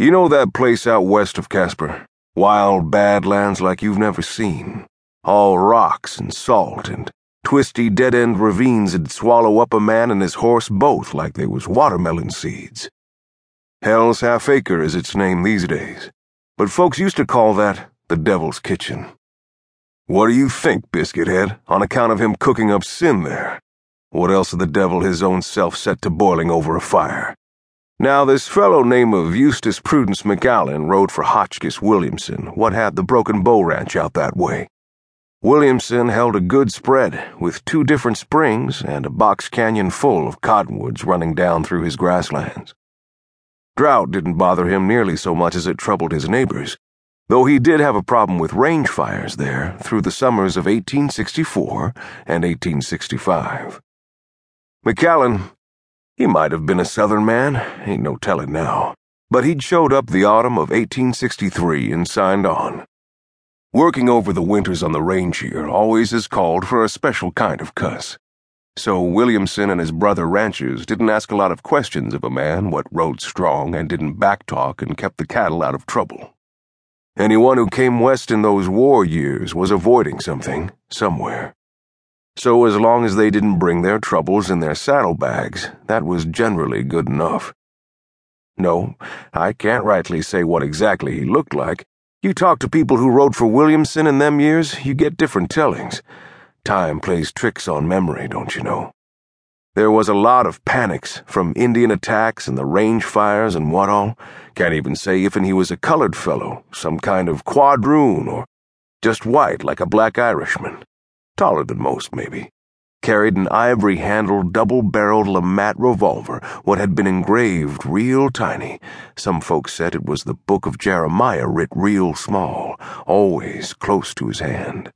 You know that place out west of Casper? Wild badlands like you've never seen. All rocks and salt and twisty dead end ravines that'd swallow up a man and his horse both like they was watermelon seeds. Hell's Half Acre is its name these days, but folks used to call that the Devil's Kitchen. What do you think, Biscuithead, on account of him cooking up sin there? What else the devil his own self set to boiling over a fire? Now, this fellow name of Eustace Prudence McAllen rode for Hotchkiss Williamson, what had the Broken Bow Ranch out that way. Williamson held a good spread, with two different springs and a box canyon full of cottonwoods running down through his grasslands. Drought didn't bother him nearly so much as it troubled his neighbors, though he did have a problem with range fires there through the summers of 1864 and 1865. McAllen he might have been a Southern man, ain't no tellin' now, but he'd showed up the autumn of 1863 and signed on. Working over the winters on the range here always is called for a special kind of cuss. So Williamson and his brother ranchers didn't ask a lot of questions of a man what rode strong and didn't backtalk and kept the cattle out of trouble. Anyone who came west in those war years was avoiding something, somewhere. So, as long as they didn't bring their troubles in their saddlebags, that was generally good enough. No, I can't rightly say what exactly he looked like. You talk to people who rode for Williamson in them years, you get different tellings. Time plays tricks on memory, don't you know? There was a lot of panics, from Indian attacks and the range fires and what all. Can't even say if he was a colored fellow, some kind of quadroon, or just white like a black Irishman taller than most, maybe, carried an ivory handled, double barreled LeMat revolver, what had been engraved real tiny. Some folks said it was the book of Jeremiah writ real small, always close to his hand.